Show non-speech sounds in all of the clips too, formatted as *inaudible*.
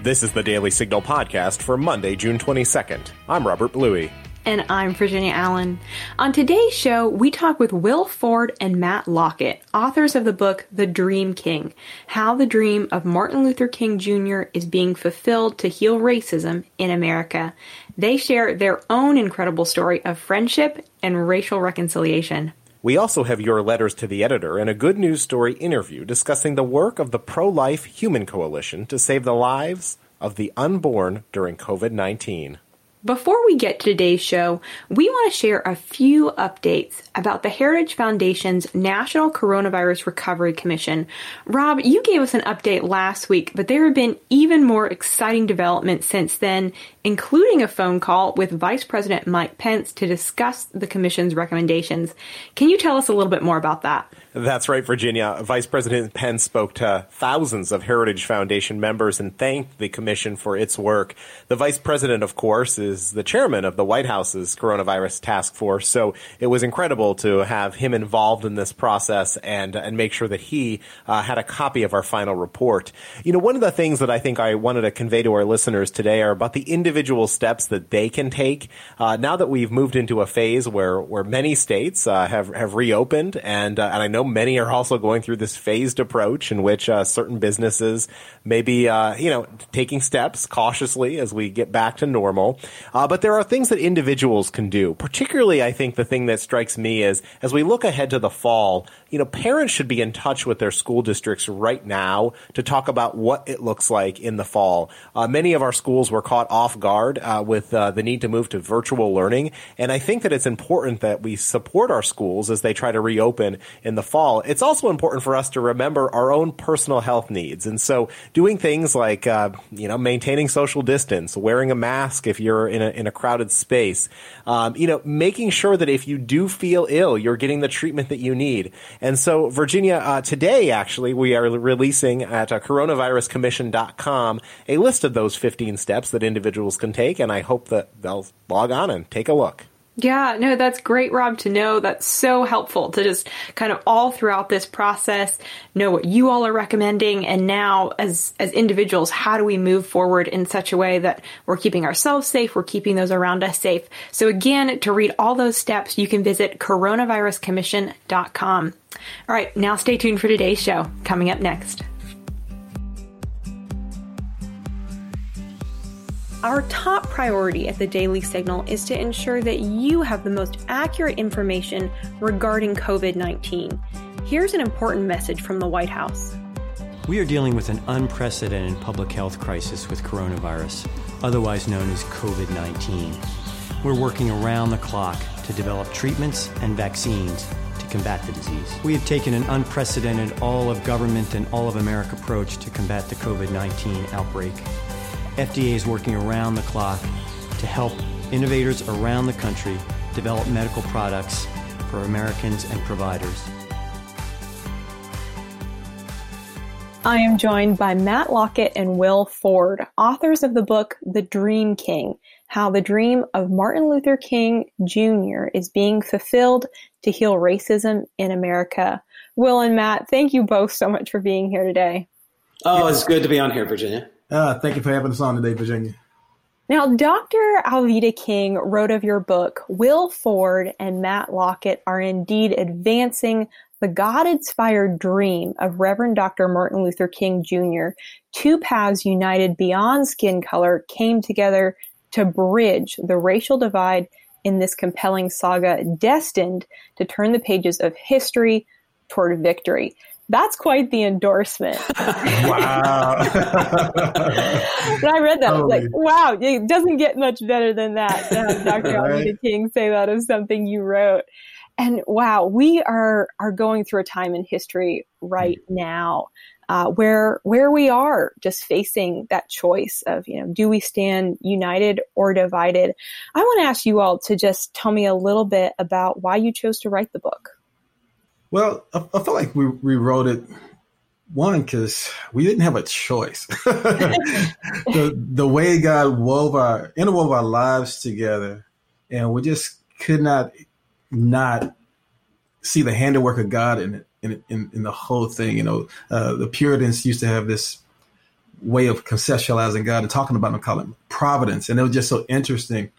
This is the Daily Signal podcast for Monday, June 22nd. I'm Robert Bluey. And I'm Virginia Allen. On today's show, we talk with Will Ford and Matt Lockett, authors of the book The Dream King How the Dream of Martin Luther King Jr. is Being Fulfilled to Heal Racism in America. They share their own incredible story of friendship and racial reconciliation. We also have your letters to the editor and a good news story interview discussing the work of the Pro Life Human Coalition to save the lives of the unborn during COVID 19. Before we get to today's show, we want to share a few updates about the Heritage Foundation's National Coronavirus Recovery Commission. Rob, you gave us an update last week, but there have been even more exciting developments since then, including a phone call with Vice President Mike Pence to discuss the Commission's recommendations. Can you tell us a little bit more about that? That's right, Virginia. Vice President Pence spoke to thousands of Heritage Foundation members and thanked the Commission for its work. The Vice President, of course, is the chairman of the White House's coronavirus task force, so it was incredible to have him involved in this process and and make sure that he uh, had a copy of our final report. You know, one of the things that I think I wanted to convey to our listeners today are about the individual steps that they can take. Uh, now that we've moved into a phase where where many states uh, have have reopened, and uh, and I know many are also going through this phased approach in which uh, certain businesses may be, uh, you know, taking steps cautiously as we get back to normal. But there are things that individuals can do. Particularly, I think the thing that strikes me is as we look ahead to the fall, you know, parents should be in touch with their school districts right now to talk about what it looks like in the fall. Uh, many of our schools were caught off guard uh, with uh, the need to move to virtual learning, and I think that it's important that we support our schools as they try to reopen in the fall. It's also important for us to remember our own personal health needs, and so doing things like uh, you know maintaining social distance, wearing a mask if you're in a in a crowded space, um, you know, making sure that if you do feel ill, you're getting the treatment that you need. And so, Virginia, uh, today actually, we are releasing at uh, coronaviruscommission.com a list of those 15 steps that individuals can take, and I hope that they'll log on and take a look. Yeah, no, that's great, Rob, to know. That's so helpful to just kind of all throughout this process know what you all are recommending. And now, as, as individuals, how do we move forward in such a way that we're keeping ourselves safe, we're keeping those around us safe? So, again, to read all those steps, you can visit coronaviruscommission.com. All right, now stay tuned for today's show. Coming up next. Our top priority at the Daily Signal is to ensure that you have the most accurate information regarding COVID 19. Here's an important message from the White House. We are dealing with an unprecedented public health crisis with coronavirus, otherwise known as COVID 19. We're working around the clock to develop treatments and vaccines to combat the disease. We have taken an unprecedented all of government and all of America approach to combat the COVID 19 outbreak. FDA is working around the clock to help innovators around the country develop medical products for Americans and providers. I am joined by Matt Lockett and Will Ford, authors of the book The Dream King How the Dream of Martin Luther King Jr. is Being Fulfilled to Heal Racism in America. Will and Matt, thank you both so much for being here today. Oh, it's good to be on here, Virginia. Uh, thank you for having us on today, Virginia. Now, Dr. Alveda King wrote of your book, Will Ford and Matt Lockett are indeed advancing the God inspired dream of Reverend Dr. Martin Luther King Jr. Two paths united beyond skin color came together to bridge the racial divide in this compelling saga destined to turn the pages of history toward victory. That's quite the endorsement. *laughs* wow. *laughs* when I read that, I was like, wow, it doesn't get much better than that to have Dr. right. King say that of something you wrote. And wow, we are are going through a time in history right now uh, where where we are just facing that choice of you know do we stand united or divided. I want to ask you all to just tell me a little bit about why you chose to write the book. Well, I, I feel like we rewrote it one because we didn't have a choice. *laughs* the the way God wove our interwove our lives together, and we just could not not see the handiwork of God in it in in, in the whole thing. You know, uh, the Puritans used to have this way of conceptualizing God and talking about him, call him providence. And it was just so interesting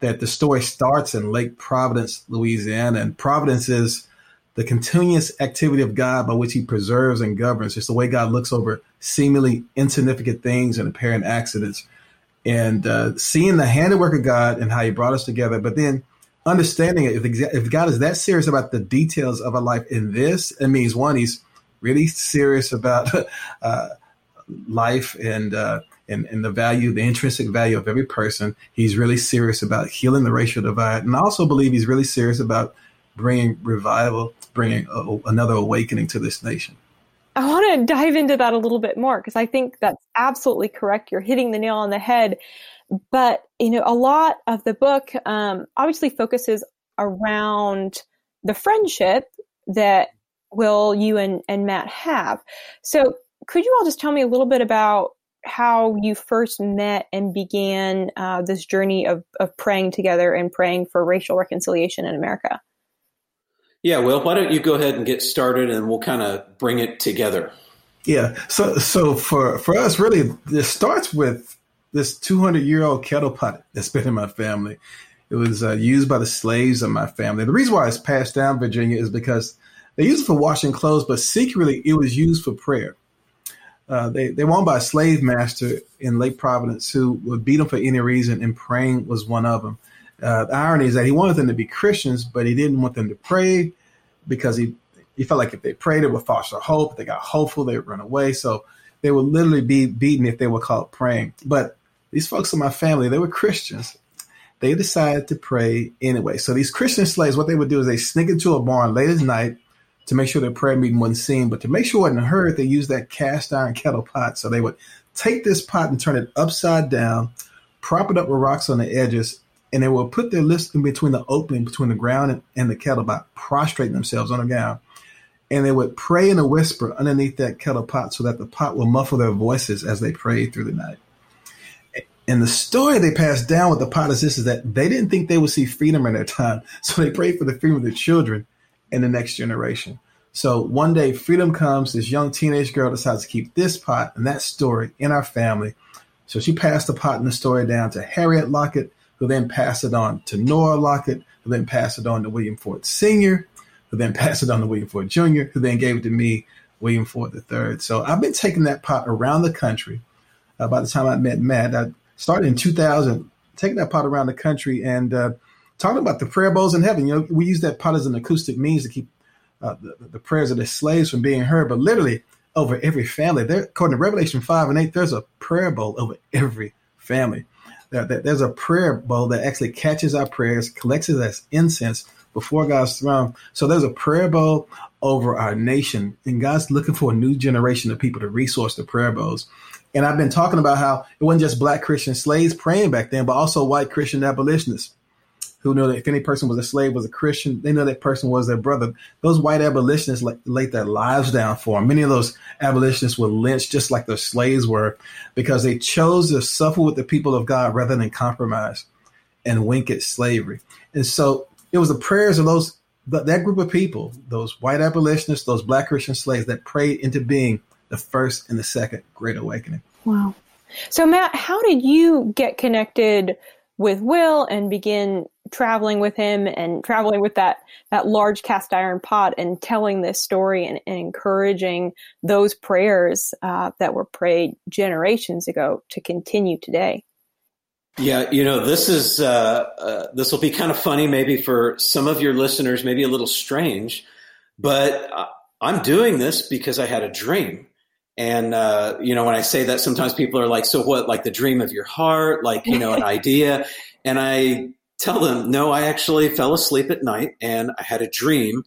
that the story starts in Lake Providence, Louisiana, and providence is the continuous activity of God by which he preserves and governs. It's the way God looks over seemingly insignificant things and apparent accidents. And uh, seeing the handiwork of God and how he brought us together, but then understanding it, if, if God is that serious about the details of our life in this, it means one, he's really serious about *laughs* uh, life and, uh, and, and the value, the intrinsic value of every person. He's really serious about healing the racial divide. And I also believe he's really serious about bringing revival, bringing a, another awakening to this nation. I want to dive into that a little bit more because I think that's absolutely correct. You're hitting the nail on the head. But, you know, a lot of the book um, obviously focuses around the friendship that Will, you and, and Matt have. So could you all just tell me a little bit about how you first met and began uh, this journey of, of praying together and praying for racial reconciliation in America? Yeah, Will, why don't you go ahead and get started and we'll kind of bring it together. Yeah. So so for for us really this starts with this 200 year old kettle pot that's been in my family. It was uh, used by the slaves of my family. The reason why it's passed down Virginia is because they used it for washing clothes, but secretly it was used for prayer. Uh, they they were owned by a slave master in Lake Providence who would beat them for any reason, and praying was one of them. Uh, the irony is that he wanted them to be Christians, but he didn't want them to pray because he he felt like if they prayed, it would foster hope. If they got hopeful, they would run away. So they would literally be beaten if they were caught praying. But these folks in my family, they were Christians. They decided to pray anyway. So these Christian slaves, what they would do is they sneak into a barn late at night to make sure their prayer meeting wasn't seen. But to make sure it wasn't heard, they used that cast iron kettle pot. So they would take this pot and turn it upside down, prop it up with rocks on the edges, and they will put their lips in between the opening between the ground and, and the kettle by prostrating themselves on the ground. And they would pray in a whisper underneath that kettle pot so that the pot will muffle their voices as they prayed through the night. And the story they passed down with the pot is this is that they didn't think they would see freedom in their time. *laughs* So they prayed for the freedom of their children and the next generation. So one day freedom comes, this young teenage girl decides to keep this pot and that story in our family. So she passed the pot and the story down to Harriet Lockett, who then passed it on to Nora Lockett, who then passed it on to William Ford Sr., who then passed it on to William Ford Jr., who then gave it to me, William Ford III. So I've been taking that pot around the country. Uh, by the time I met Matt, I started in 2000, taking that pot around the country and uh, talking about the prayer bowls in heaven. You know, we use that pot as an acoustic means to keep uh, the, the, prayers of the slaves from being heard, but literally over every family. There, according to Revelation 5 and 8, there's a prayer bowl over every family that, there's a prayer bowl that actually catches our prayers, collects it as incense before God's throne. So there's a prayer bowl over our nation, and God's looking for a new generation of people to resource the prayer bowls. And I've been talking about how it wasn't just black Christian slaves praying back then, but also white Christian abolitionists who know that if any person was a slave, was a Christian, they know that person was their brother. Those white abolitionists laid their lives down for them. Many of those abolitionists were lynched just like their slaves were because they chose to suffer with the people of God rather than compromise and wink at slavery. And so it was the prayers of those that group of people, those white abolitionists, those black Christian slaves that prayed into being the first and the second Great Awakening. Wow. So Matt, how did you get connected with Will and begin traveling with him and traveling with that that large cast iron pot and telling this story and, and encouraging those prayers uh, that were prayed generations ago to continue today. Yeah, you know, this is uh, uh, this will be kind of funny, maybe for some of your listeners, maybe a little strange, but I'm doing this because I had a dream. And, uh, you know, when I say that, sometimes people are like, so what, like the dream of your heart, like, you know, an *laughs* idea. And I tell them, no, I actually fell asleep at night and I had a dream.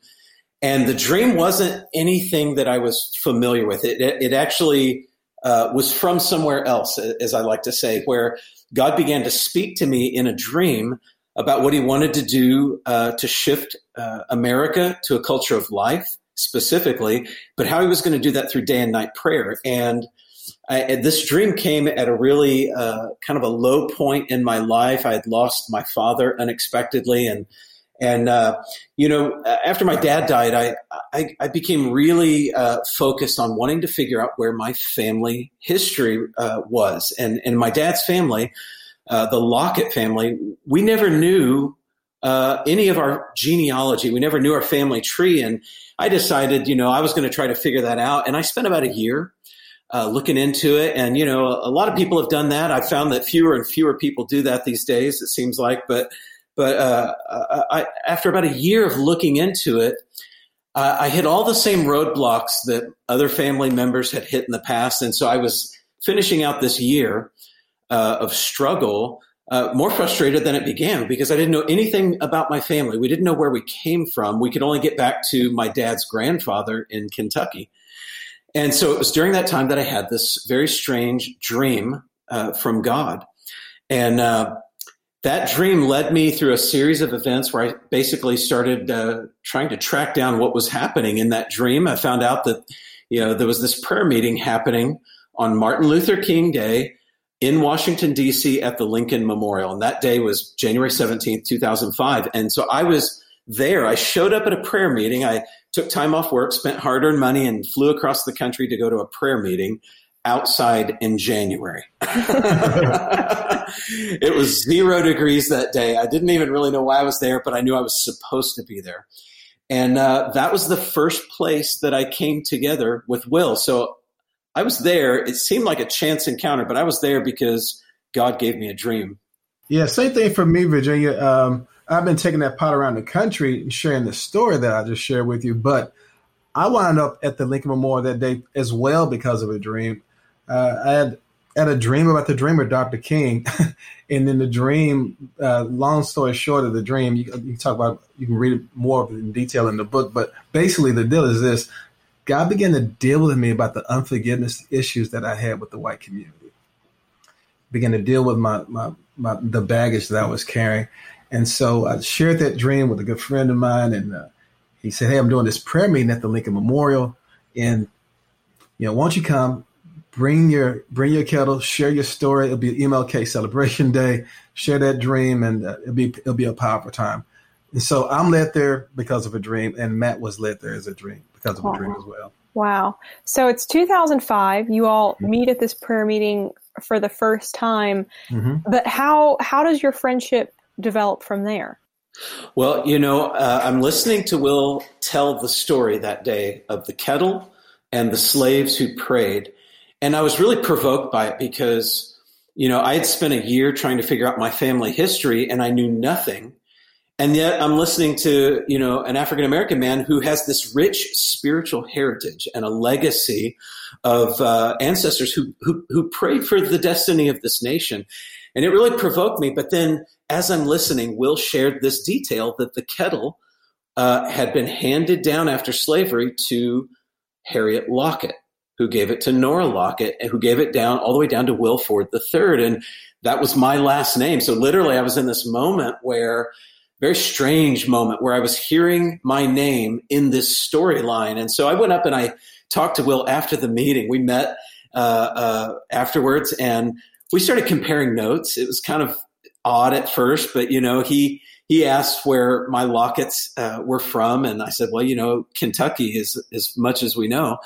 And the dream wasn't anything that I was familiar with. It, it, it actually uh, was from somewhere else, as I like to say, where God began to speak to me in a dream about what he wanted to do uh, to shift uh, America to a culture of life specifically, but how he was going to do that through day and night prayer. And I, this dream came at a really uh, kind of a low point in my life. I had lost my father unexpectedly, and And uh, you know, after my dad died, I I, I became really uh, focused on wanting to figure out where my family history uh, was. And and my dad's family, uh, the Lockett family, we never knew uh, any of our genealogy. We never knew our family tree. And I decided, you know, I was going to try to figure that out. And I spent about a year uh, looking into it. And, you know, a lot of people have done that. I've found that fewer and fewer people do that these days, it seems like. But, but uh, I, after about a year of looking into it, uh, I hit all the same roadblocks that other family members had hit in the past. And so I was finishing out this year uh, of struggle. Uh, more frustrated than it began because I didn't know anything about my family. We didn't know where we came from. We could only get back to my dad's grandfather in Kentucky. And so it was during that time that I had this very strange dream uh, from God. And uh, that dream led me through a series of events where I basically started uh, trying to track down what was happening in that dream. I found out that, you know, there was this prayer meeting happening on Martin Luther King Day in Washington, D.C. at the Lincoln Memorial. And that day was January 17th, 2005. And so I was there. I showed up at a prayer meeting. I took time off work, spent hard earned money, and flew across the country to go to a prayer meeting outside in January. *laughs* it was zero degrees that day. I didn't even really know why I was there, but I knew I was supposed to be there. And uh, that was the first place that I came together with Will. So I was there. It seemed like a chance encounter, but I was there because God gave me a dream. Yeah, same thing for me, Virginia. Um, I've been taking that pot around the country and sharing the story that I just shared with you. But I wound up at the Lincoln Memorial that day as well because of a dream. Uh, I had had a dream about the dreamer, Dr. King, *laughs* and then the dream, uh, long story short of the dream, you, you, can talk about, you can read more of it in detail in the book. But basically, the deal is this: God began to deal with me about the unforgiveness issues that I had with the white community. Began to deal with my, my, my the baggage that I was carrying, and so I shared that dream with a good friend of mine, and uh, he said, "Hey, I'm doing this prayer meeting at the Lincoln Memorial, and you know, won't you come? Bring your bring your kettle, share your story. It'll be MLK celebration day. Share that dream, and uh, it'll be it'll be a powerful time." And so I'm led there because of a dream, and Matt was led there as a dream because of wow. a dream as well. Wow. So it's 2005. You all mm-hmm. meet at this prayer meeting for the first time. Mm-hmm. But how how does your friendship develop from there? Well, you know, uh, I'm listening to Will tell the story that day of the kettle and the slaves who prayed. And I was really provoked by it because, you know, I had spent a year trying to figure out my family history and I knew nothing. And yet I'm listening to, you know, an African American man who has this rich spiritual heritage and a legacy of uh, ancestors who, who, who prayed for the destiny of this nation. And it really provoked me. But then as I'm listening, Will shared this detail that the kettle uh, had been handed down after slavery to Harriet Lockett, who gave it to Nora Lockett, and who gave it down all the way down to Will Ford III. And that was my last name. So literally, I was in this moment where, very strange moment, where I was hearing my name in this storyline. And so I went up and I talked to Will after the meeting. We met uh, uh, afterwards, and we started comparing notes. It was kind of odd at first, but you know, he he asked where my Locketts uh, were from, and I said, well, you know, Kentucky is as much as we know,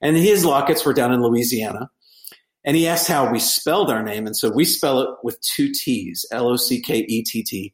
and his Locketts were down in Louisiana. And he asked how we spelled our name, and so we spell it with two T's, L O C K E T T.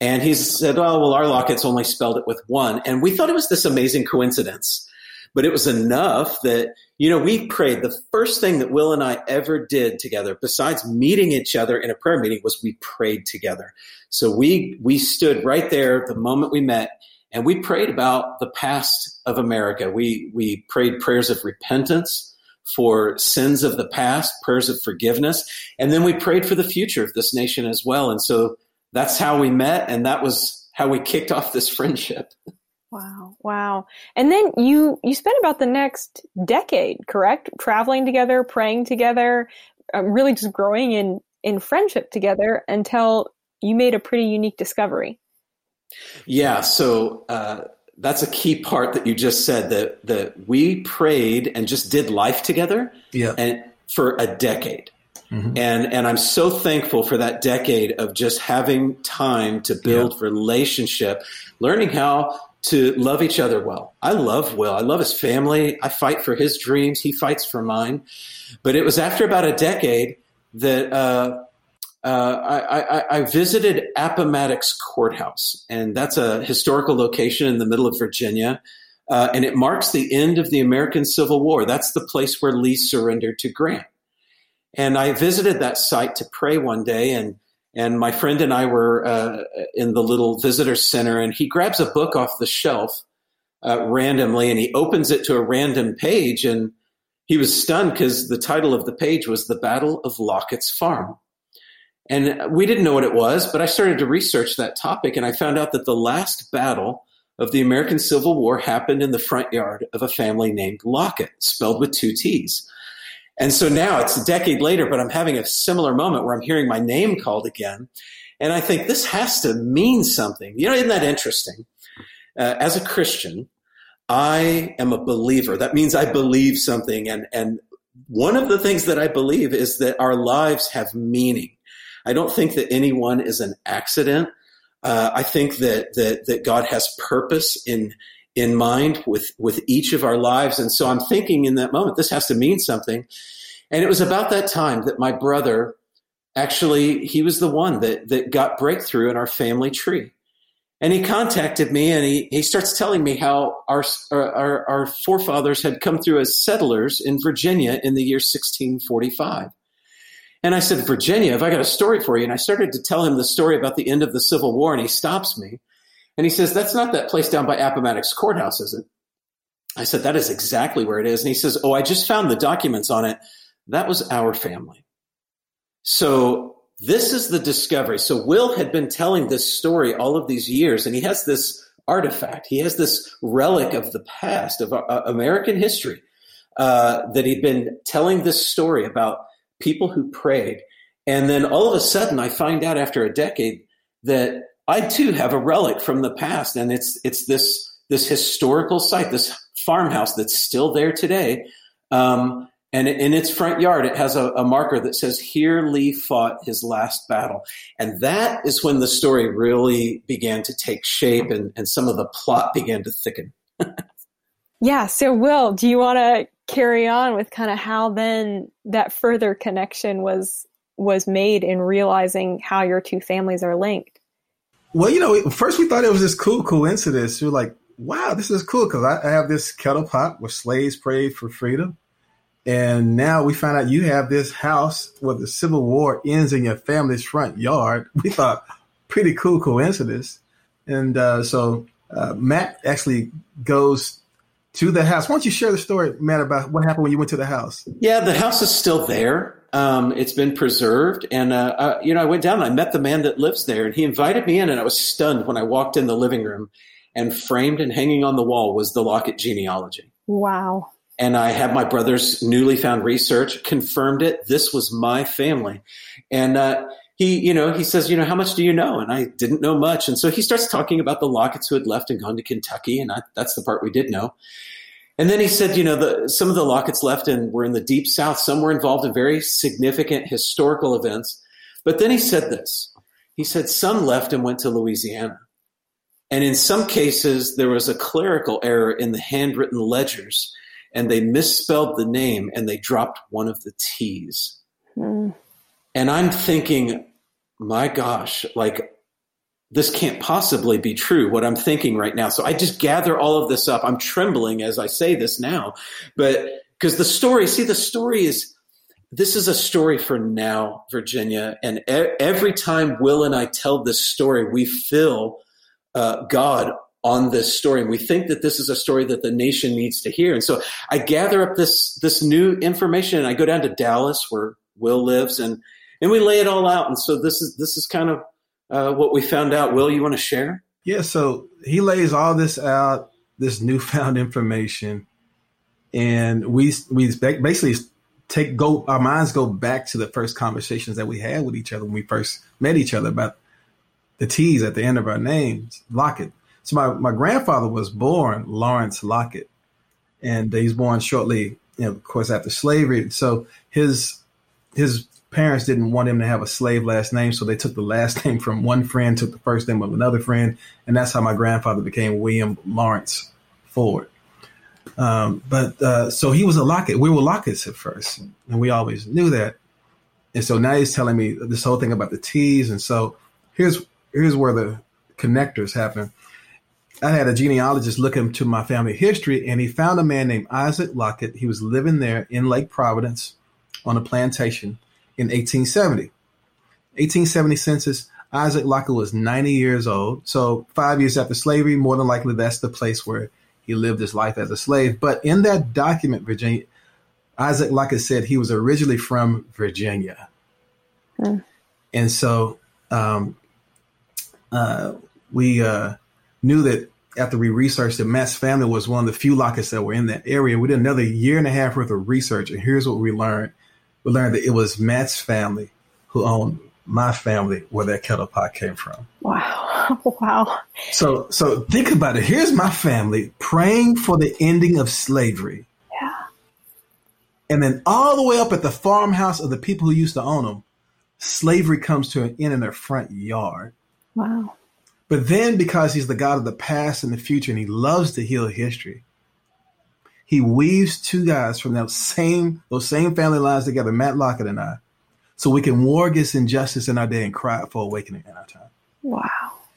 And he said, "Oh, well, our Locketts only spelled it with one." And we thought it was this amazing coincidence, but it was enough that you know, we prayed. The first thing that Will and I ever did together, besides meeting each other in a prayer meeting, was we prayed together. So we we stood right there the moment we met, and we prayed about the past of America. We we prayed prayers of repentance for sins of the past, prayers of forgiveness, and then we prayed for the future of this nation as well. And so that's how we met, and that was how we kicked off this friendship. Wow. Wow. And then you you spent about the next decade, correct? Traveling together, praying together, um, really just growing in in friendship together until you made a pretty unique discovery. Yeah, so uh, that's a key part that you just said that that we prayed and just did life together yeah. and for a decade. Mm-hmm. And and I'm so thankful for that decade of just having time to build yeah. relationship, learning how to love each other well. I love Will. I love his family. I fight for his dreams. He fights for mine. But it was after about a decade that uh, uh, I, I, I, visited Appomattox Courthouse, and that's a historical location in the middle of Virginia. Uh, and it marks the end of the American Civil War. That's the place where Lee surrendered to Grant. And I visited that site to pray one day, and and my friend and I were uh, in the little visitor center, and he grabs a book off the shelf uh, randomly, and he opens it to a random page, and he was stunned because the title of the page was "The Battle of Lockett's Farm." And we didn't know what it was, but I started to research that topic, and I found out that the last battle of the American Civil War happened in the front yard of a family named Lockett, spelled with two T's. And so now it's a decade later, but I'm having a similar moment where I'm hearing my name called again. And I think this has to mean something. You know, isn't that interesting? Uh, as a Christian, I am a believer. That means I believe something. And, and one of the things that I believe is that our lives have meaning. I don't think that anyone is an accident. Uh, I think that, that, that God has purpose in, in mind with, with each of our lives. And so I'm thinking in that moment, this has to mean something. And it was about that time that my brother actually, he was the one that, that got breakthrough in our family tree. And he contacted me and he, he starts telling me how our, our, our forefathers had come through as settlers in Virginia in the year 1645. And I said, Virginia, have I got a story for you? And I started to tell him the story about the end of the Civil War, and he stops me and he says, That's not that place down by Appomattox Courthouse, is it? I said, That is exactly where it is. And he says, Oh, I just found the documents on it. That was our family. So this is the discovery. So Will had been telling this story all of these years, and he has this artifact. He has this relic of the past, of uh, American history, uh, that he'd been telling this story about people who prayed. And then all of a sudden, I find out after a decade that I too have a relic from the past, and it's it's this this historical site, this farmhouse that's still there today. Um, and in its front yard, it has a, a, marker that says, Here Lee fought his last battle. And that is when the story really began to take shape and, and some of the plot began to thicken. *laughs* yeah. So, Will, do you want to carry on with kind of how then that further connection was was made in realizing how your two families are linked? Well, you know, first we thought it was this cool coincidence. We were like, wow, this is cool because I have this kettle pot where slaves prayed for freedom. And now we find out you have this house where the Civil War ends in your family's front yard. *laughs* We thought, pretty cool coincidence. And uh, so uh, Matt actually goes to the house. Why don't you share the story, Matt, about what happened when you went to the house? Yeah, the house is still there. Um, it's been preserved, and uh, uh, you know, I went down. and I met the man that lives there, and he invited me in, and I was stunned when I walked in the living room, and framed and hanging on the wall was the Lockett genealogy. Wow! And I had my brother's newly found research confirmed it. This was my family, and uh, he, you know, he says, you know, how much do you know? And I didn't know much, and so he starts talking about the Locketts who had left and gone to Kentucky, and I, that's the part we did know. And then he said, you know, the, some of the Locketts left and were in the deep south. Some were involved in very significant historical events. But then he said this. He said some left and went to Louisiana. And in some cases, there was a clerical error in the handwritten ledgers, and they misspelled the name and they dropped one of the T's. Mm. And I'm thinking, my gosh, like this can't possibly be true, what I'm thinking right now. So I just gather all of this up. I'm trembling as I say this now, but because the story, see, the story is, this is a story for now, Virginia. And e- every time Will and I tell this story, we feel uh, God on this story, and we think that this is a story that the nation needs to hear. And so I gather up this this new information, and I go down to Dallas, where Will lives, and and we lay it all out. And so this is this is kind of uh, what we found out. Will, you want to share? Yeah, so he lays all this out, this newfound *laughs* information, and we we basically take go our minds go back to the first conversations that we had with each other when we first met each other about the T's at the end of our names, Lockett. So my, my grandfather was born Lawrence Lockett, and he's born shortly, you know, of course, after slavery. So his his parents didn't want him to have a slave last name, so they took the last *laughs* name from one friend, took the first name of another friend, and that's how my grandfather became William Lawrence Ford. Um, but uh, so he was a Lockett. We were Locketts at first, and we always knew that. And so now he's telling me this whole thing about the T's, and so here's here's where the connectors happen. I had a genealogist look into my family history, and he found a man named Isaac Lockett. He was living there in Lake Providence on a plantation in 1870. 1870 census, Isaac Lockett was 90 years old. So, five years after slavery, more than likely that's the place where he lived his life as a slave. But in that document, Virginia, Isaac Lockett said he was originally from Virginia. Mm. And so um, uh, we uh, knew that after we researched that Matt's family was one of the few Locketts that were in that area. We did another year and a half worth of research, and here's what we learned. We learned that it was Matt's family who owned my family where that kettle pot came from. Wow. *laughs* Wow. So so think about it. Here's my family praying for the ending of slavery. Yeah. And then all the way up at the farmhouse of the people who used to own them, slavery comes to an end in their front yard. Wow. But then, because he's the God of the past and the future, and he loves to heal history, he weaves two guys from those same those same family lines together, Matt Lockett and I, so we can war against injustice in our day and cry for awakening in our time. Wow.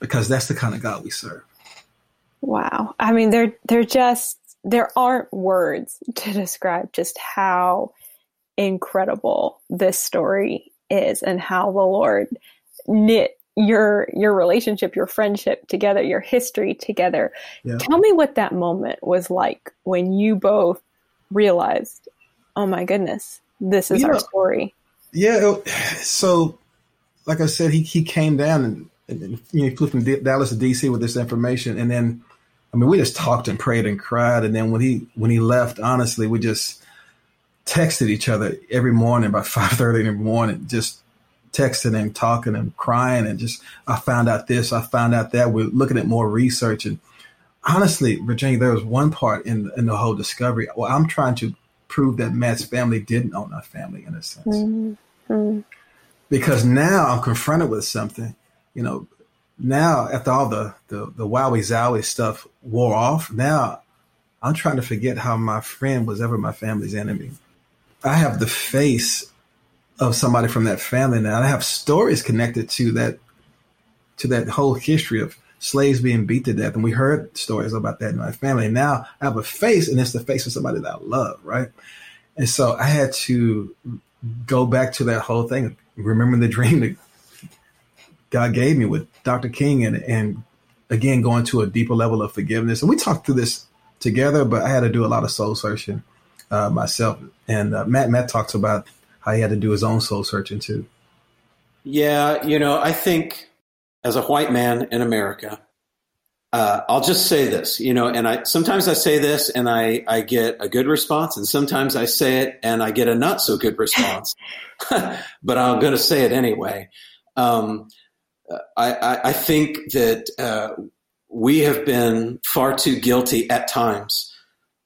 Because that's the kind of God we serve. Wow. I mean, they're they're just there aren't words to describe just how incredible this story is and how the Lord knit your your relationship, your friendship together, your history together. Yeah. Tell me what that moment was like when you both realized, "Oh my goodness, this is our story." Yeah, *sighs* so like I said, he he came down and, and you know, he flew from D- Dallas to DC with this information, and then I mean, we just talked and prayed and cried, and then when he when he left, honestly, we just texted each other every morning by *laughs* five thirty in the morning, just texting and talking and crying and just I found out this, I found out that. We're looking at more research and honestly, Virginia, there was one part in in the whole discovery. Well, I'm trying to prove that Matt's family didn't own our family in a sense. Mm-hmm. Because now I'm confronted with something, you know, now after all the the, the wowie zowie stuff wore off, now I'm trying to forget how my friend was ever my family's enemy. I have the face of somebody from that family now. I have stories connected to that to that whole history of slaves being beat to death, and we heard stories about that in my family. And now I have a face, and it's the face of somebody that I love, right? And so I had to go back to that whole thing, remember the *laughs* dream that God gave me with Dr. King, and and again going to a deeper level of forgiveness. And we talked through this together, but I had to do a lot of soul searching uh, myself. And uh, Matt Matt talks about how he had to do his own soul searching too. Yeah, you know, I think as a white man in America, uh, I'll just say this, you know, and I sometimes I say this and I I get a good response, and sometimes I say it and I get a not so good response, *laughs* but I'm going to say it anyway. Um, I, I, I think that uh, we have been far too guilty at times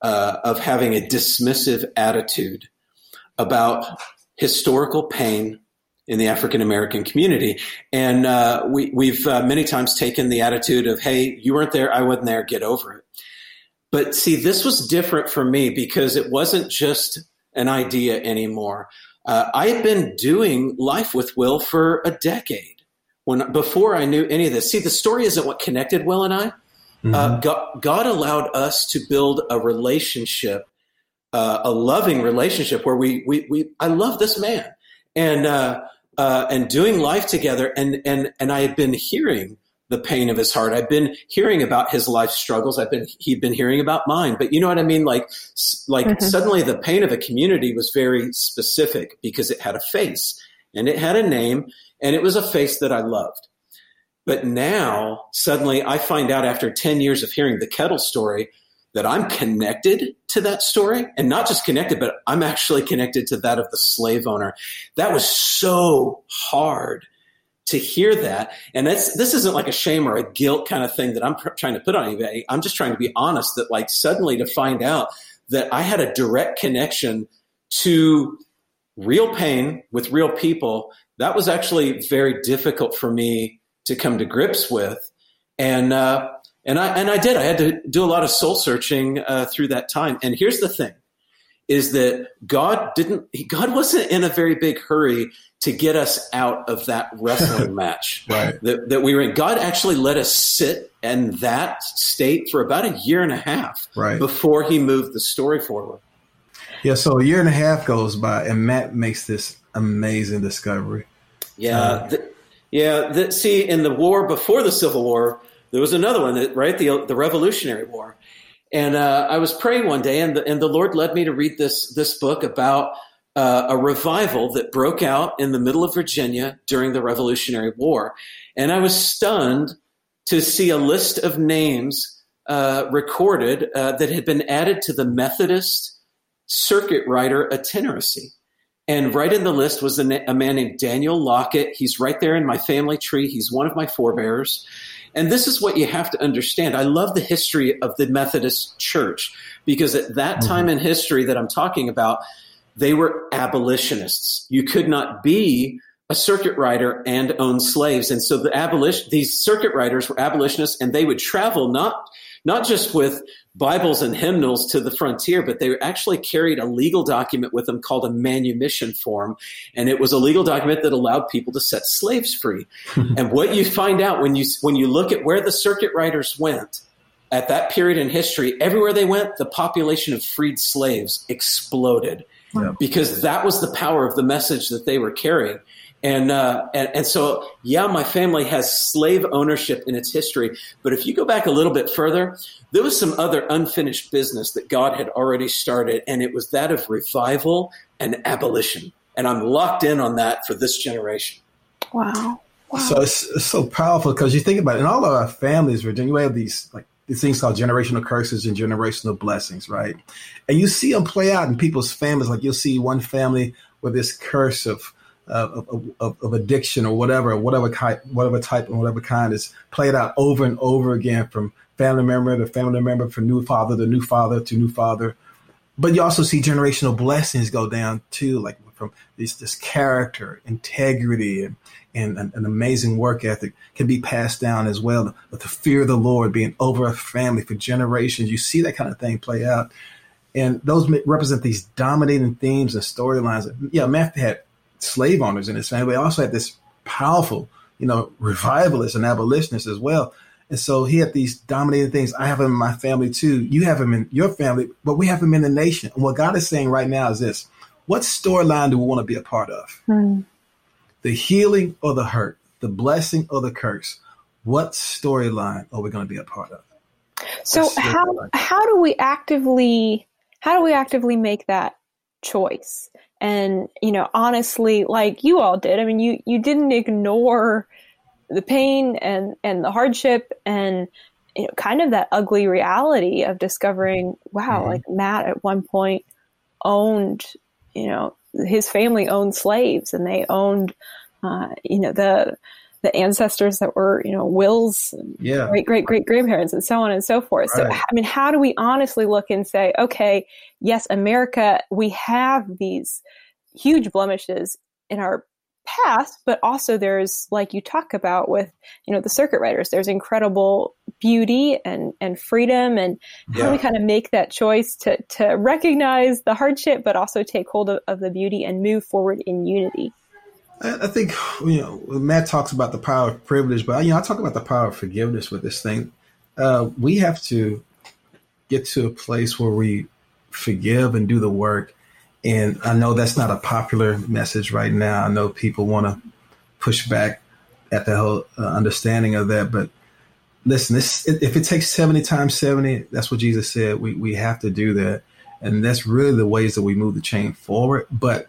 uh, of having a dismissive attitude about historical pain in the African American community. And uh, we, we've uh, many times taken the attitude of, hey, you weren't there, I wasn't there, get over it. But see, this was different for me because it wasn't just an idea anymore. Uh, I had been doing life with Will for a decade when before I knew any of this. See, the story isn't what connected Will and I. Mm-hmm. Uh, God, God allowed us to build a relationship uh, a loving relationship where we, we, we, I love this man and, uh, uh, and doing life together. And, and, and I had been hearing the pain of his heart. I've been hearing about his life struggles. I've been, he'd been hearing about mine, but you know what I mean? Like, like mm-hmm. suddenly the pain of a community was very specific because it had a face and it had a name and it was a face that I loved. But now suddenly I find out after 10 years of hearing the kettle story that I'm connected to that story and not just connected, but I'm actually connected to that of the slave owner. That was so hard to hear that. And that's, this isn't like a shame or a guilt kind of thing that I'm pr- trying to put on anybody. I'm just trying to be honest that like suddenly to find out that I had a direct connection to real pain with real people, that was actually very difficult for me to come to grips with. And, uh, and I, and I did, I had to do a lot of soul searching, uh, through that time. And here's the thing is that God didn't, God wasn't in a very big hurry to get us out of that wrestling *laughs* match right. that, that we were in. God actually let us sit in that state for about a year and a half right. before he moved the story forward. Yeah, so a year and a half goes by, and Matt makes this amazing discovery. Yeah, uh, the, yeah. The, see, in the war before the Civil War, there was another one, that, right? The the Revolutionary War, and uh, I was praying one day, and the, and the Lord led me to read this this book about uh, a revival that broke out in the middle of Virginia during the Revolutionary War, and I was stunned to see a list of names uh, recorded uh, that had been added to the Methodist circuit rider itineracy. And right in the list was a, na- a, man named Daniel Lockett. He's right there in my family tree. He's one of my forebears. And this is what you have to understand. I love the history of the Methodist Church because at that mm-hmm. time in history that I'm talking about, they were abolitionists. You could not be a circuit rider and own slaves. And so the abolition, these circuit riders were abolitionists and they would travel not not just with Bibles and hymnals to the frontier, but they actually carried a legal document with them called a manumission form. And it was a legal document that allowed people to set slaves free. *laughs* and what you find out when you, when you look at where the circuit riders went, at that period in history, everywhere they went, the population of freed slaves exploded yeah. because that was the power of the message that they were carrying. And, uh, and, and so, yeah, my family has slave ownership in its history. But if you go back a little bit further, there was some other unfinished business that God had already started, and it was that of revival and abolition. And I'm locked in on that for this generation. Wow. wow. So it's, it's so powerful because you think about it. In all of our families, Virginia, we have these like these things called generational curses and generational blessings, right? And you see them play out in people's families. Like you'll see one family with this curse of of, of, of, addiction or whatever, whatever type, whatever type and whatever kind is played out over and over again from family member to family member, from new father to new father to new father. But you also see generational blessings go down too, like from this, this character, integrity, and, and an, an, amazing work ethic can be passed down as well. But the fear of the Lord being over a family for generations, you see that kind of thing play out. And those represent these dominating themes and storylines. Yeah, Matthew had slave owners in his family. He also had this powerful, you know, revivalist and abolitionist as well. And so he had these dominating things. I have him in my family too. You have him in your family, but we have him in the nation. And what God is saying right now is this what storyline do we want to be a part of? Mm. The healing or the hurt, the blessing or the curse? What storyline are we going to be a part of? So how how do we actively how do we actively make that choice? And you know honestly like you all did i mean you you didn't ignore the pain and and the hardship and you know kind of that ugly reality of discovering wow mm-hmm. like matt at one point owned you know his family owned slaves and they owned uh, you know the the ancestors that were, you know, Will's yeah. great great great grandparents and so on and so forth. Right. So, I mean, how do we honestly look and say, okay, yes, America, we have these huge blemishes in our past, but also there's, like you talk about with, you know, the circuit riders, there's incredible beauty and, and freedom and yeah. how do we kind of make that choice to, to recognize the hardship, but also take hold of, of the beauty and move forward in unity. I think you know Matt talks about the power of privilege, but you know I talk about the power of forgiveness with this thing. Uh, we have to get to a place where we forgive and do the work. And I know that's not a popular message right now. I know people want to push back at the whole uh, understanding of that, but listen, this if it takes seventy times seventy, that's what Jesus said. We we have to do that, and that's really the ways that we move the chain forward. But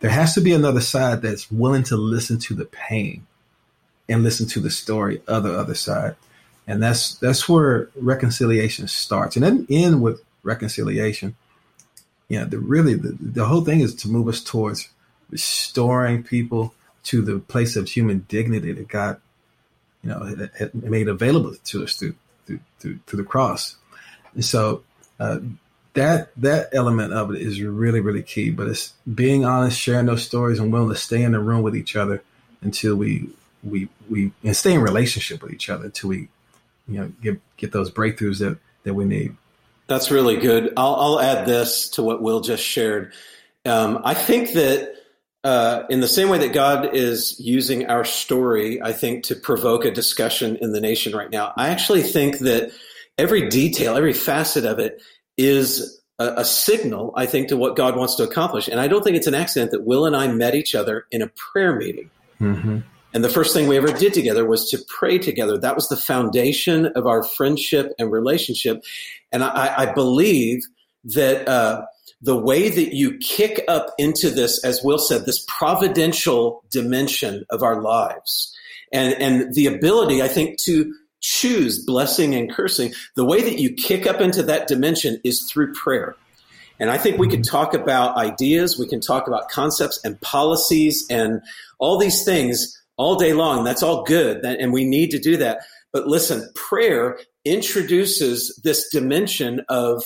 there has to be another side that's willing to listen to the pain and listen to the story of the other side. And that's that's where reconciliation starts. And then end with reconciliation. You know, the really the, the whole thing is to move us towards restoring people to the place of human dignity that God, you know, had made available to us through through, through, through the cross. And so uh, that that element of it is really really key. But it's being honest, sharing those stories, and willing to stay in the room with each other until we we we and stay in relationship with each other until we you know get get those breakthroughs that that we need. That's really good. I'll, I'll add this to what Will just shared. Um, I think that uh, in the same way that God is using our story, I think, to provoke a discussion in the nation right now, I actually think that every detail, every facet of it is a, a signal, I think, to what God wants to accomplish. And I don't think it's an accident that Will and I met each other in a prayer meeting. Mm-hmm. And the first thing we ever did together was to pray together. That was the foundation of our friendship and relationship. And I, I believe that uh, the way that you kick up into this, as Will said, this providential dimension of our lives, and and the ability, I think, to choose blessing and cursing, the way that you kick up into that dimension is through prayer. And I think we could talk about ideas, we can talk about concepts and policies and all these things all day long. That's all good. And we need to do that. But listen, prayer introduces this dimension of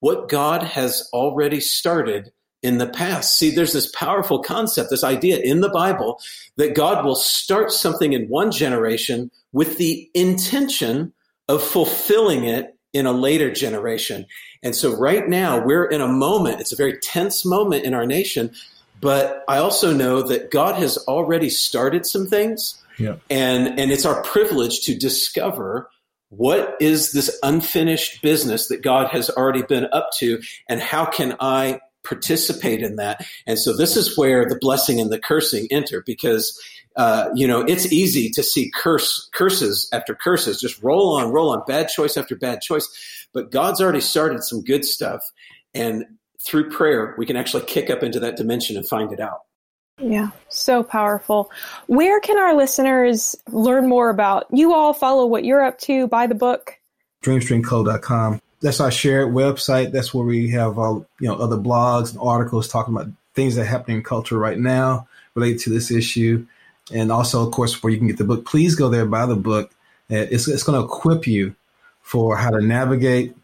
what God has already started in the past. See, there's this powerful concept, this idea in the Bible that God will start something in one generation with the intention of fulfilling it in a later generation. And so right now we're in a moment, it's a very tense moment in our nation but I also know that God has already started some things. Yeah. And, and it's our privilege to discover what is this unfinished business that God has already been up to and how can I participate in that? And so this is where the blessing and the cursing enter because uh, you know, it's easy to see curse curses after curses, just roll on, roll on, bad choice after bad choice. But God's already started some good stuff, and through prayer, we can actually kick up into that dimension and find it out. Yeah, so powerful. Where can our listeners learn more about you all, follow what you're up to, buy the book? DreamStreamCo.com. That's our shared website. That's where we have all, you know, other blogs and articles talking about things that are happening in culture right now related to this issue. And also, of course, where you can get the book. Please go there, buy the book. It's, it's going to equip you for how to navigate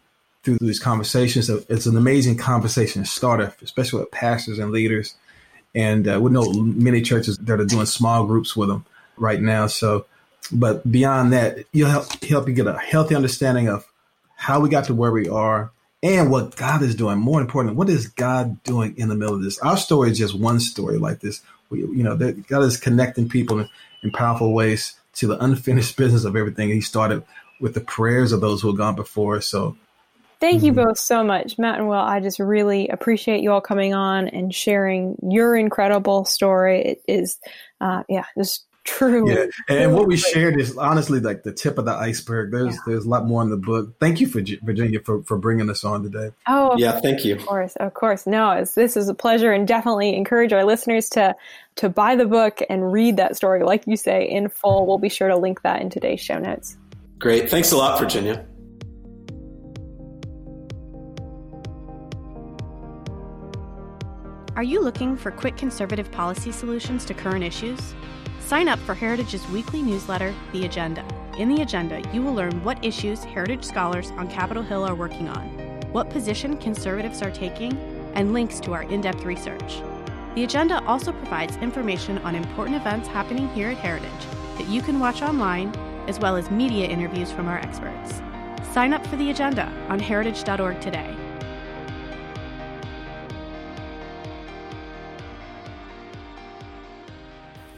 through these conversations. It's an amazing conversation starter, especially with pastors and leaders. And uh, we know many churches that are doing small groups with them right now. So, but beyond that, you'll help help you get a healthy understanding of how we got to where we are and what God is doing. More important, what is God doing in the middle of this? Our story is just one story like this. We, you know, God is connecting people in, in powerful ways to the unfinished *laughs* business of everything He started with the prayers of those who have gone before. So Thank you mm-hmm. both so much, Matt and Will. I just really appreciate you all coming on and sharing your incredible story. It is, uh, yeah, just true. Yeah, and what we shared is honestly like the tip of the iceberg. There's yeah. there's a lot more in the book. Thank you for Virginia for, for bringing us on today. Oh, yeah, thank you. Of course, of course. No, this is a pleasure, and definitely encourage our listeners to to buy the book and read that story, like you say, in full. We'll be sure to link that in today's show notes. Great. Thanks a lot, Virginia. Are you looking for quick conservative policy solutions to current issues? Sign up for Heritage's weekly newsletter, The Agenda. In The Agenda, you will learn what issues Heritage scholars on Capitol Hill are working on, what position conservatives are taking, and links to our in depth research. The Agenda also provides information on important events happening here at Heritage that you can watch online, as well as media interviews from our experts. Sign up for The Agenda on heritage.org today.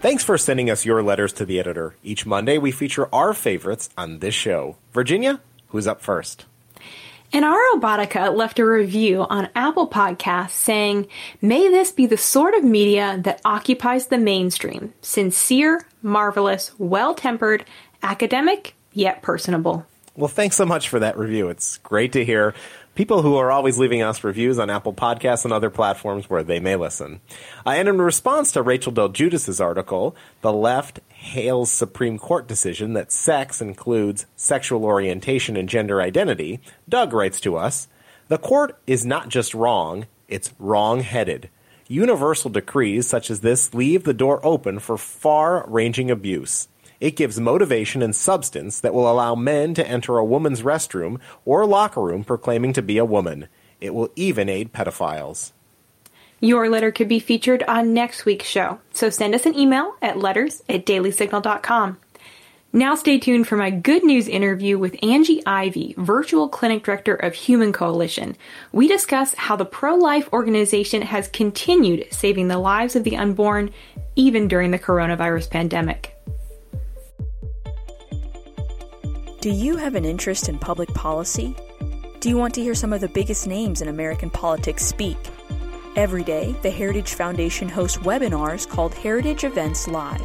Thanks for sending us your letters to the editor. Each Monday, we feature our favorites on this show. Virginia, who's up first? And our Robotica left a review on Apple Podcasts saying, May this be the sort of media that occupies the mainstream. Sincere, marvelous, well tempered, academic, yet personable. Well, thanks so much for that review. It's great to hear people who are always leaving us reviews on Apple Podcasts and other platforms where they may listen. Uh, and in response to Rachel del Guidice's article, the left hails Supreme Court decision that sex includes sexual orientation and gender identity, Doug writes to us, the court is not just wrong, it's wrong-headed. Universal decrees such as this leave the door open for far-ranging abuse. It gives motivation and substance that will allow men to enter a woman's restroom or locker room proclaiming to be a woman. It will even aid pedophiles. Your letter could be featured on next week's show, so send us an email at letters at dailysignal.com. Now stay tuned for my good news interview with Angie Ivy, Virtual Clinic Director of Human Coalition. We discuss how the pro-life organization has continued saving the lives of the unborn even during the coronavirus pandemic. Do you have an interest in public policy? Do you want to hear some of the biggest names in American politics speak? Every day, the Heritage Foundation hosts webinars called Heritage Events Live.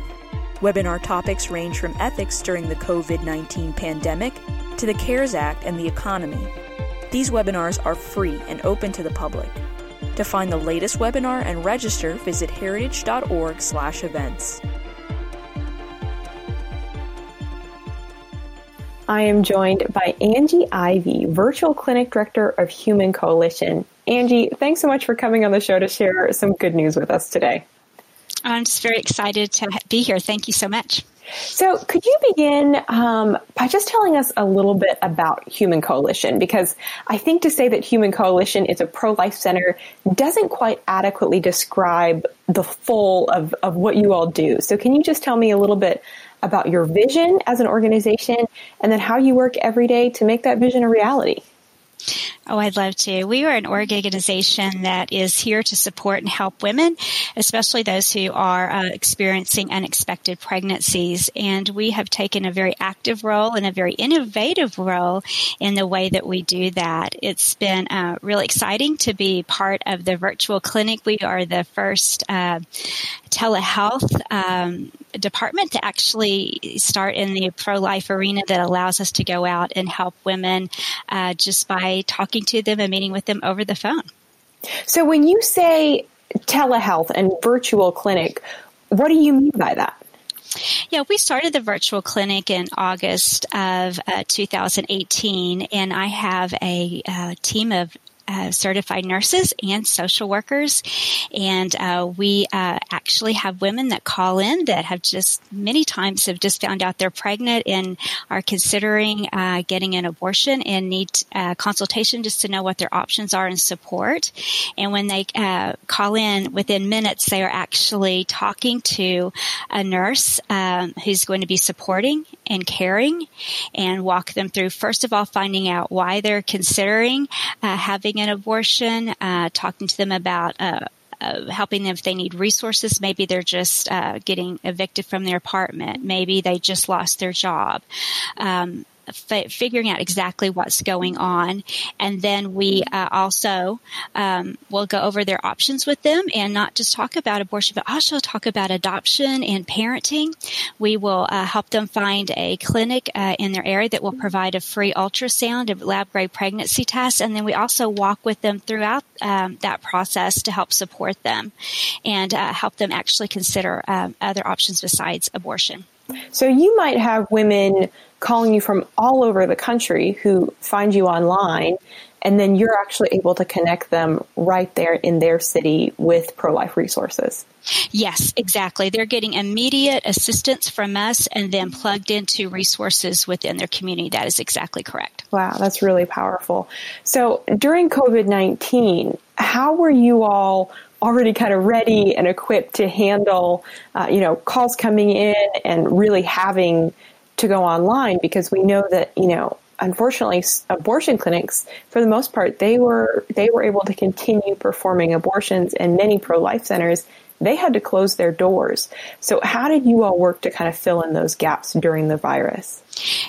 Webinar topics range from ethics during the COVID 19 pandemic to the CARES Act and the economy. These webinars are free and open to the public. To find the latest webinar and register, visit heritage.org/events. I am joined by Angie Ivy, Virtual Clinic Director of Human Coalition. Angie, thanks so much for coming on the show to share some good news with us today. I'm just very excited to be here. Thank you so much. So, could you begin um, by just telling us a little bit about Human Coalition? Because I think to say that Human Coalition is a pro life center doesn't quite adequately describe the full of, of what you all do. So, can you just tell me a little bit about your vision as an organization and then how you work every day to make that vision a reality? Oh, I'd love to. We are an org organization that is here to support and help women, especially those who are uh, experiencing unexpected pregnancies. And we have taken a very active role and a very innovative role in the way that we do that. It's been uh, really exciting to be part of the virtual clinic. We are the first uh, telehealth um, department to actually start in the pro life arena that allows us to go out and help women uh, just by talking to them and meeting with them over the phone. So, when you say telehealth and virtual clinic, what do you mean by that? Yeah, we started the virtual clinic in August of uh, 2018, and I have a uh, team of uh, certified nurses and social workers. And uh, we uh, actually have women that call in that have just many times have just found out they're pregnant and are considering uh, getting an abortion and need uh, consultation just to know what their options are and support. And when they uh, call in within minutes, they are actually talking to a nurse um, who's going to be supporting and caring and walk them through, first of all, finding out why they're considering having an abortion, uh, talking to them about uh, uh, helping them if they need resources. Maybe they're just uh, getting evicted from their apartment. Maybe they just lost their job. Um, f- figuring out exactly what's going on. And then we uh, also um, will go over their options with them and not just talk about abortion, but also talk about adoption and parenting. We will uh, help them find a clinic uh, in their area that will provide a free ultrasound, a lab grade pregnancy test, and then we also walk with them throughout um, that process to help support them and uh, help them actually consider um, other options besides abortion. So you might have women calling you from all over the country who find you online and then you're actually able to connect them right there in their city with pro-life resources. Yes, exactly. They're getting immediate assistance from us and then plugged into resources within their community. That is exactly correct. Wow, that's really powerful. So during COVID-19, how were you all already kind of ready and equipped to handle, uh, you know, calls coming in and really having to go online because we know that, you know, unfortunately abortion clinics for the most part they were they were able to continue performing abortions and many pro-life centers they had to close their doors. So how did you all work to kind of fill in those gaps during the virus?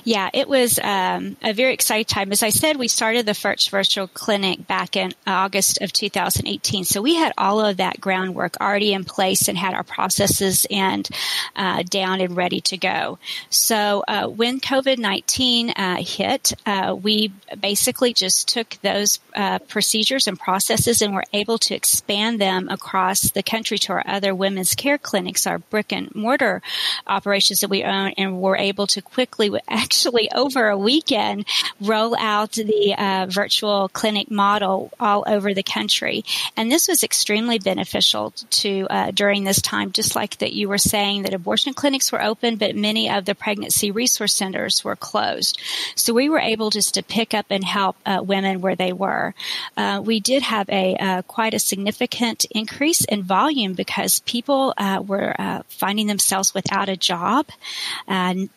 Yeah, it was um, a very exciting time. As I said, we started the first virtual clinic back in August of 2018. So we had all of that groundwork already in place and had our processes and uh, down and ready to go. So uh, when COVID 19 uh, hit, uh, we basically just took those uh, procedures and processes and were able to expand them across the country to our our other women's care clinics, our brick and mortar operations that we own, and were able to quickly, actually over a weekend, roll out the uh, virtual clinic model all over the country. And this was extremely beneficial to uh, during this time, just like that you were saying that abortion clinics were open, but many of the pregnancy resource centers were closed. So we were able just to pick up and help uh, women where they were. Uh, we did have a uh, quite a significant increase in volume because people uh, were finding themselves without a job,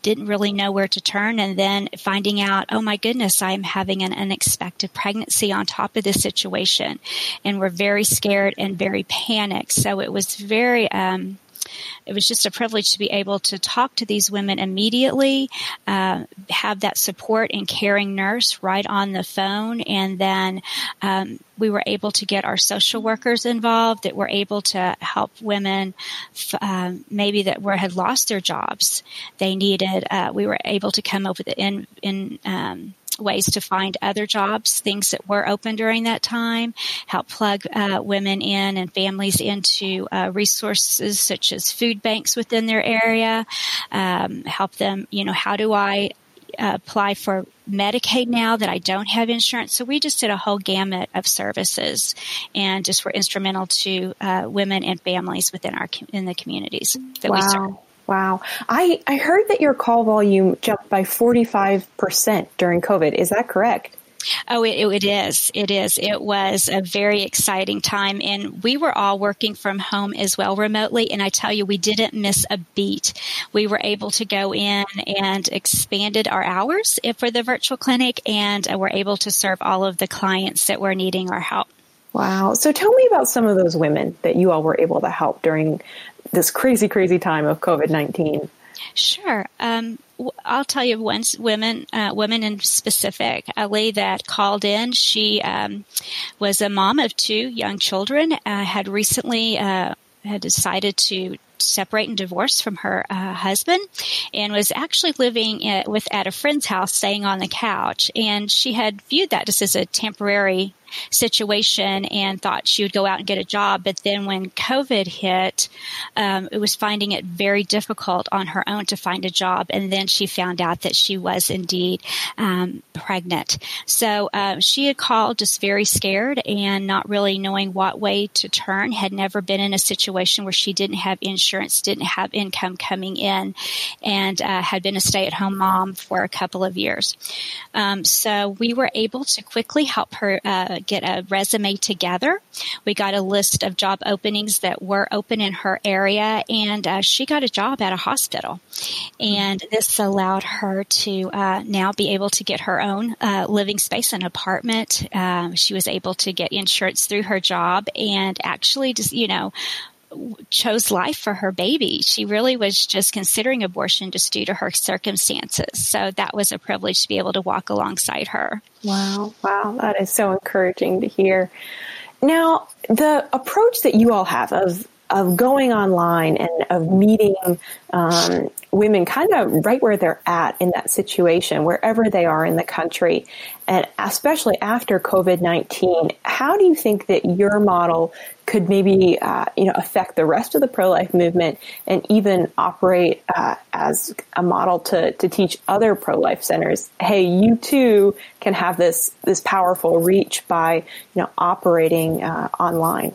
didn't really know where to turn, and then finding out, oh my goodness, I'm having an unexpected pregnancy on top of this situation, and we're very scared and very panicked. So it was very um, it was just a privilege to be able to talk to these women immediately, uh, have that support and caring nurse right on the phone, and then um, we were able to get our social workers involved that were able to help women um, maybe that were had lost their jobs. They needed. Uh, we were able to come up with in in um, ways to find other jobs, things that were open during that time, help plug uh, women in and families into uh, resources such as food banks within their area, um, help them, you know, how do I uh, apply for Medicaid now that I don't have insurance. So we just did a whole gamut of services and just were instrumental to uh, women and families within our in the communities that wow. we serve. Wow. I, I heard that your call volume jumped by 45% during COVID. Is that correct? Oh, it, it is. It is. It was a very exciting time. And we were all working from home as well remotely. And I tell you, we didn't miss a beat. We were able to go in and expanded our hours for the virtual clinic and we were able to serve all of the clients that were needing our help. Wow. So tell me about some of those women that you all were able to help during this crazy, crazy time of COVID 19. Sure. Um, I'll tell you one women, uh, women in specific. A lady that called in, she um, was a mom of two young children. Uh, had recently uh, had decided to separate and divorce from her uh, husband and was actually living at, with at a friend's house staying on the couch and she had viewed that just as a temporary situation and thought she would go out and get a job. But then when COVID hit, um, it was finding it very difficult on her own to find a job. And then she found out that she was indeed um, pregnant. So uh, she had called just very scared and not really knowing what way to turn, had never been in a situation where she didn't have insurance, didn't have income coming in, and uh, had been a stay at home mom for a couple of years. Um, so we were able to quickly help her uh, get a resume together. We got a list of job openings that were open in her area, and uh, she got a job at a hospital. And this allowed her to uh, now be able to get her own uh, living space, an apartment. Um, she was able to get insurance through her job, and actually, just you know chose life for her baby. She really was just considering abortion just due to her circumstances. So that was a privilege to be able to walk alongside her. Wow. Wow. That is so encouraging to hear. Now, the approach that you all have of of going online and of meeting um, women kind of right where they're at in that situation, wherever they are in the country, and especially after COVID nineteen, how do you think that your model could maybe uh, you know affect the rest of the pro life movement and even operate uh, as a model to to teach other pro life centers, hey, you too can have this this powerful reach by you know operating uh, online.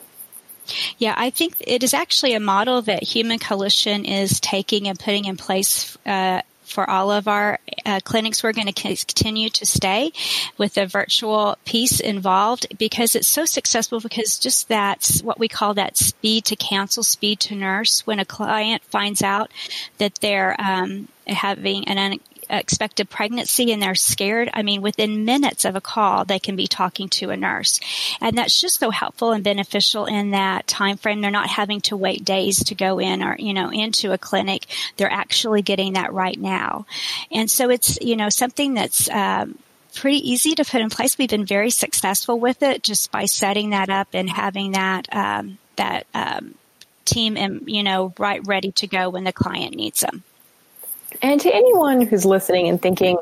Yeah, I think it is actually a model that Human Coalition is taking and putting in place uh, for all of our uh, clinics. We're going to continue to stay with the virtual piece involved because it's so successful because just that's what we call that speed to counsel, speed to nurse. When a client finds out that they're um, having an expected pregnancy and they're scared, I mean, within minutes of a call, they can be talking to a nurse. And that's just so helpful and beneficial in that time frame. They're not having to wait days to go in or, you know, into a clinic. They're actually getting that right now. And so it's, you know, something that's, um, pretty easy to put in place. We've been very successful with it just by setting that up and having that, um, that, um, team and, you know, right ready to go when the client needs them. And to anyone who's listening and thinking,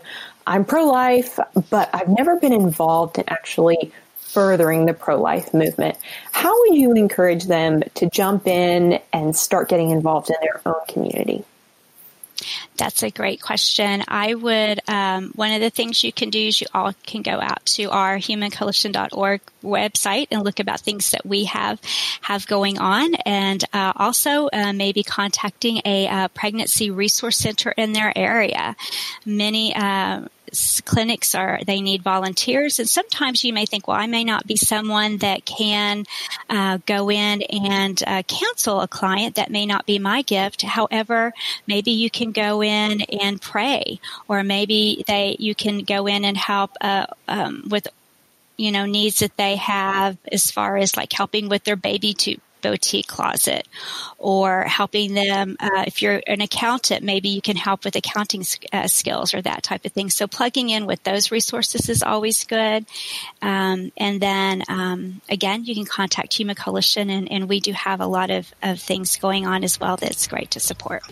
I'm pro life, but I've never been involved in actually furthering the pro-life movement. How would you encourage them to jump in and start getting involved in their own community? That's a great question. I would, um, one of the things you can do is you all can go out to our humancoalition.org website and look about things that we have, have going on and, uh, also, uh, maybe contacting a, uh, pregnancy resource center in their area. Many, uh, clinics are they need volunteers. And sometimes you may think well i may not be someone that can uh, go in and uh, counsel a client. That may not be my gift. However maybe you can go in and pray or maybe they you can go in and help uh, um, with you know needs that they have as far as like helping with their baby to boutique closet or helping them uh, if you're an accountant maybe you can help with accounting uh, skills or that type of thing so plugging in with those resources is always good um, and then um, again you can contact human coalition and, and we do have a lot of, of things going on as well that's great to support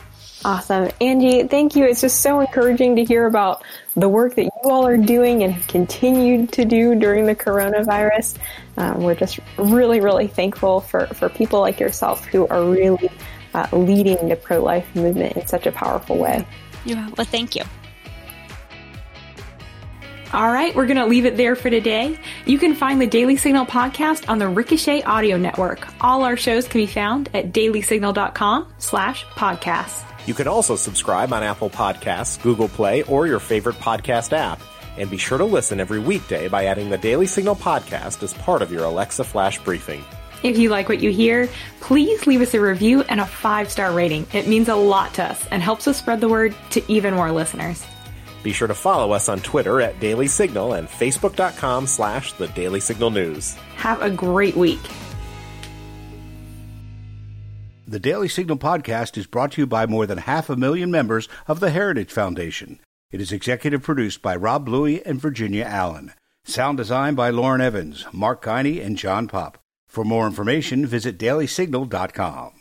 Awesome. Angie, thank you. It's just so encouraging to hear about the work that you all are doing and have continued to do during the coronavirus. Um, we're just really, really thankful for, for people like yourself who are really uh, leading the pro-life movement in such a powerful way. Yeah, well, thank you. All right, we're going to leave it there for today. You can find the Daily Signal podcast on the Ricochet Audio Network. All our shows can be found at dailysignal.com slash podcasts. You can also subscribe on Apple Podcasts, Google Play, or your favorite podcast app. And be sure to listen every weekday by adding the Daily Signal podcast as part of your Alexa Flash briefing. If you like what you hear, please leave us a review and a five star rating. It means a lot to us and helps us spread the word to even more listeners. Be sure to follow us on Twitter at Daily Signal and Facebook.com slash The Daily Signal News. Have a great week. The Daily Signal podcast is brought to you by more than half a million members of the Heritage Foundation. It is executive produced by Rob Bluey and Virginia Allen. Sound design by Lauren Evans, Mark Kiney, and John Popp. For more information, visit dailysignal.com.